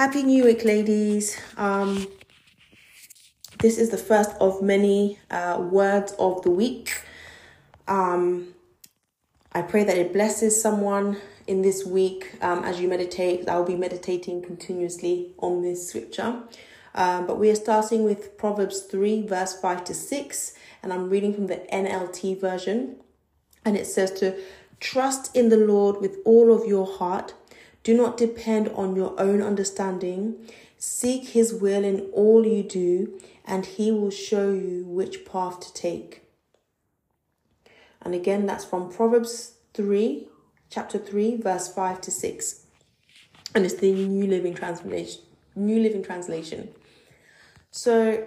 Happy New Week, ladies. Um, this is the first of many uh, words of the week. Um, I pray that it blesses someone in this week um, as you meditate. I will be meditating continuously on this scripture. Um, but we are starting with Proverbs 3, verse 5 to 6, and I'm reading from the NLT version. And it says to trust in the Lord with all of your heart. Do not depend on your own understanding. Seek his will in all you do, and he will show you which path to take. And again, that's from Proverbs 3, chapter 3, verse 5 to 6. And it's the New Living Translation. New Living Translation. So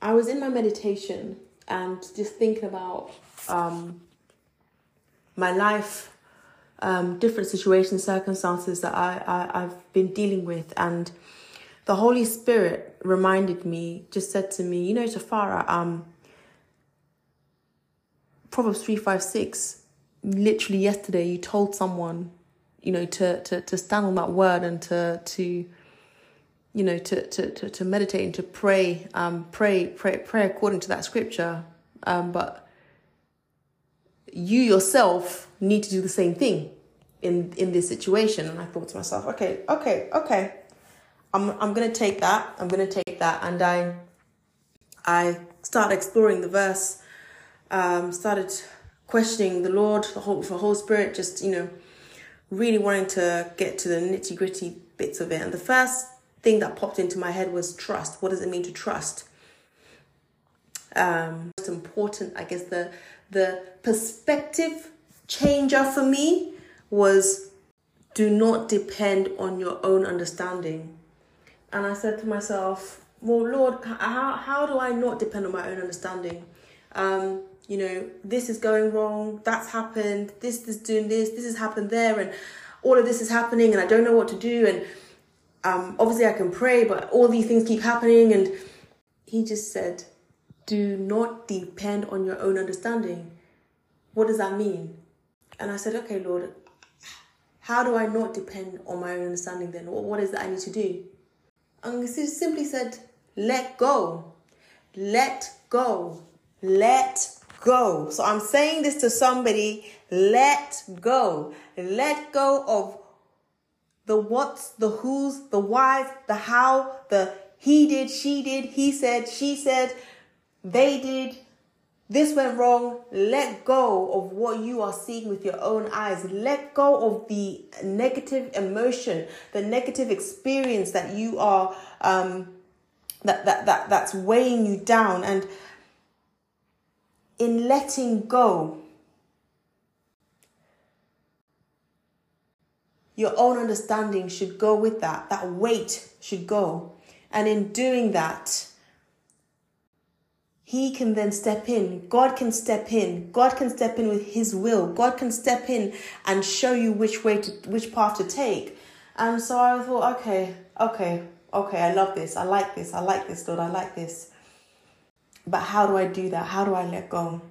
I was in my meditation and just thinking about um, my life, um, different situations, circumstances that I, I, I've been dealing with. And the Holy Spirit reminded me, just said to me, you know, Tafara, um, Proverbs 3, 5, 6, literally yesterday you told someone, you know, to, to, to stand on that word and to, to, you know, to, to, to, to meditate and to pray, um, pray, pray, pray according to that scripture. Um, but you yourself need to do the same thing in, in this situation. And I thought to myself, okay, okay, okay. I'm, I'm going to take that. I'm going to take that. And I, I started exploring the verse um, started questioning the Lord, the whole, the whole Spirit, just, you know, really wanting to get to the nitty gritty bits of it. And the first thing that popped into my head was trust. What does it mean to trust? Um, most important, I guess, the the perspective changer for me was do not depend on your own understanding. And I said to myself, well, Lord, how, how do I not depend on my own understanding? Um, you know, this is going wrong, that's happened, this is doing this, this has happened there, and all of this is happening, and I don't know what to do. And um, obviously, I can pray, but all these things keep happening. And he just said, Do not depend on your own understanding. What does that mean? And I said, Okay, Lord, how do I not depend on my own understanding then? What is that I need to do? And he simply said, Let go. Let go. Let go. So I'm saying this to somebody let go. Let go of the what's, the who's, the why's, the how, the he did, she did, he said, she said, they did, this went wrong. Let go of what you are seeing with your own eyes. Let go of the negative emotion, the negative experience that you are um, that that that that's weighing you down and in letting go. Your own understanding should go with that. That weight should go. And in doing that, he can then step in. God can step in. God can step in with his will. God can step in and show you which way to which path to take. And so I thought, okay, okay, okay, I love this. I like this. I like this, Lord. I like this. But how do I do that? How do I let go?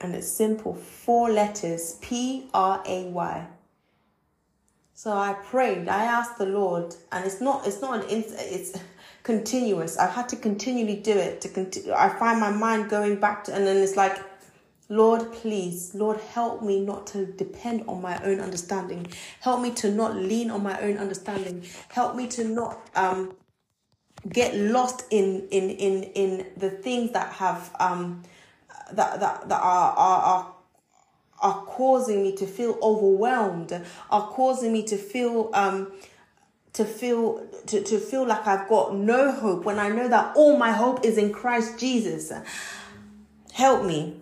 And it's simple four letters P R A Y. So I prayed, I asked the Lord, and it's not it's not an it's continuous. I've had to continually do it to continue. I find my mind going back to, and then it's like, Lord, please, Lord, help me not to depend on my own understanding. Help me to not lean on my own understanding. Help me to not um get lost in in in in the things that have um that that that are are, are are causing me to feel overwhelmed are causing me to feel um to feel to, to feel like I've got no hope when I know that all my hope is in Christ Jesus. Help me.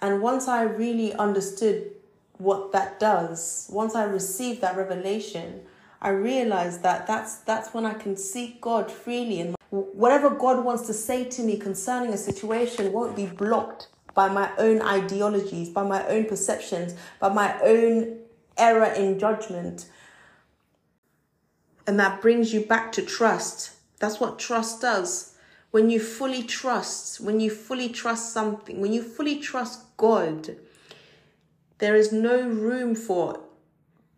And once I really understood what that does, once I received that revelation, I realized that that's that's when I can seek God freely and whatever God wants to say to me concerning a situation won't be blocked by my own ideologies, by my own perceptions, by my own error in judgment. And that brings you back to trust. That's what trust does. When you fully trust, when you fully trust something, when you fully trust God, there is no room for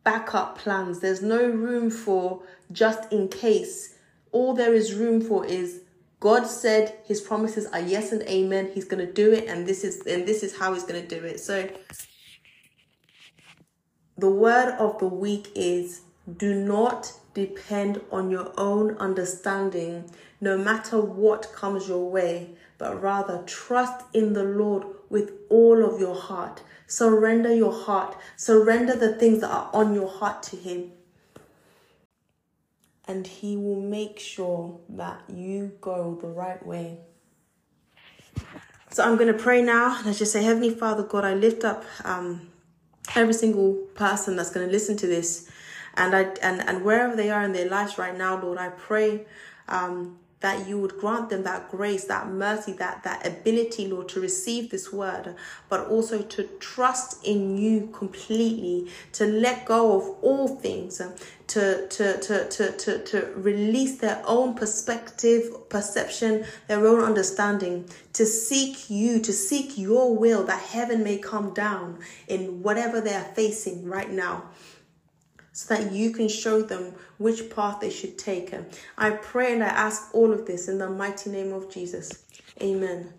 backup plans. There's no room for just in case. All there is room for is God said his promises are yes and amen. He's going to do it and this is and this is how he's going to do it. So the word of the week is do not depend on your own understanding no matter what comes your way, but rather trust in the Lord with all of your heart. Surrender your heart. Surrender the things that are on your heart to Him. And He will make sure that you go the right way. So I'm going to pray now. Let's just say, Heavenly Father, God, I lift up um, every single person that's going to listen to this. And I and, and wherever they are in their lives right now, Lord, I pray um, that you would grant them that grace, that mercy, that, that ability, Lord, to receive this word, but also to trust in you completely, to let go of all things, um, to, to, to, to, to, to release their own perspective, perception, their own understanding, to seek you, to seek your will, that heaven may come down in whatever they are facing right now so that you can show them which path they should take. I pray and I ask all of this in the mighty name of Jesus. Amen.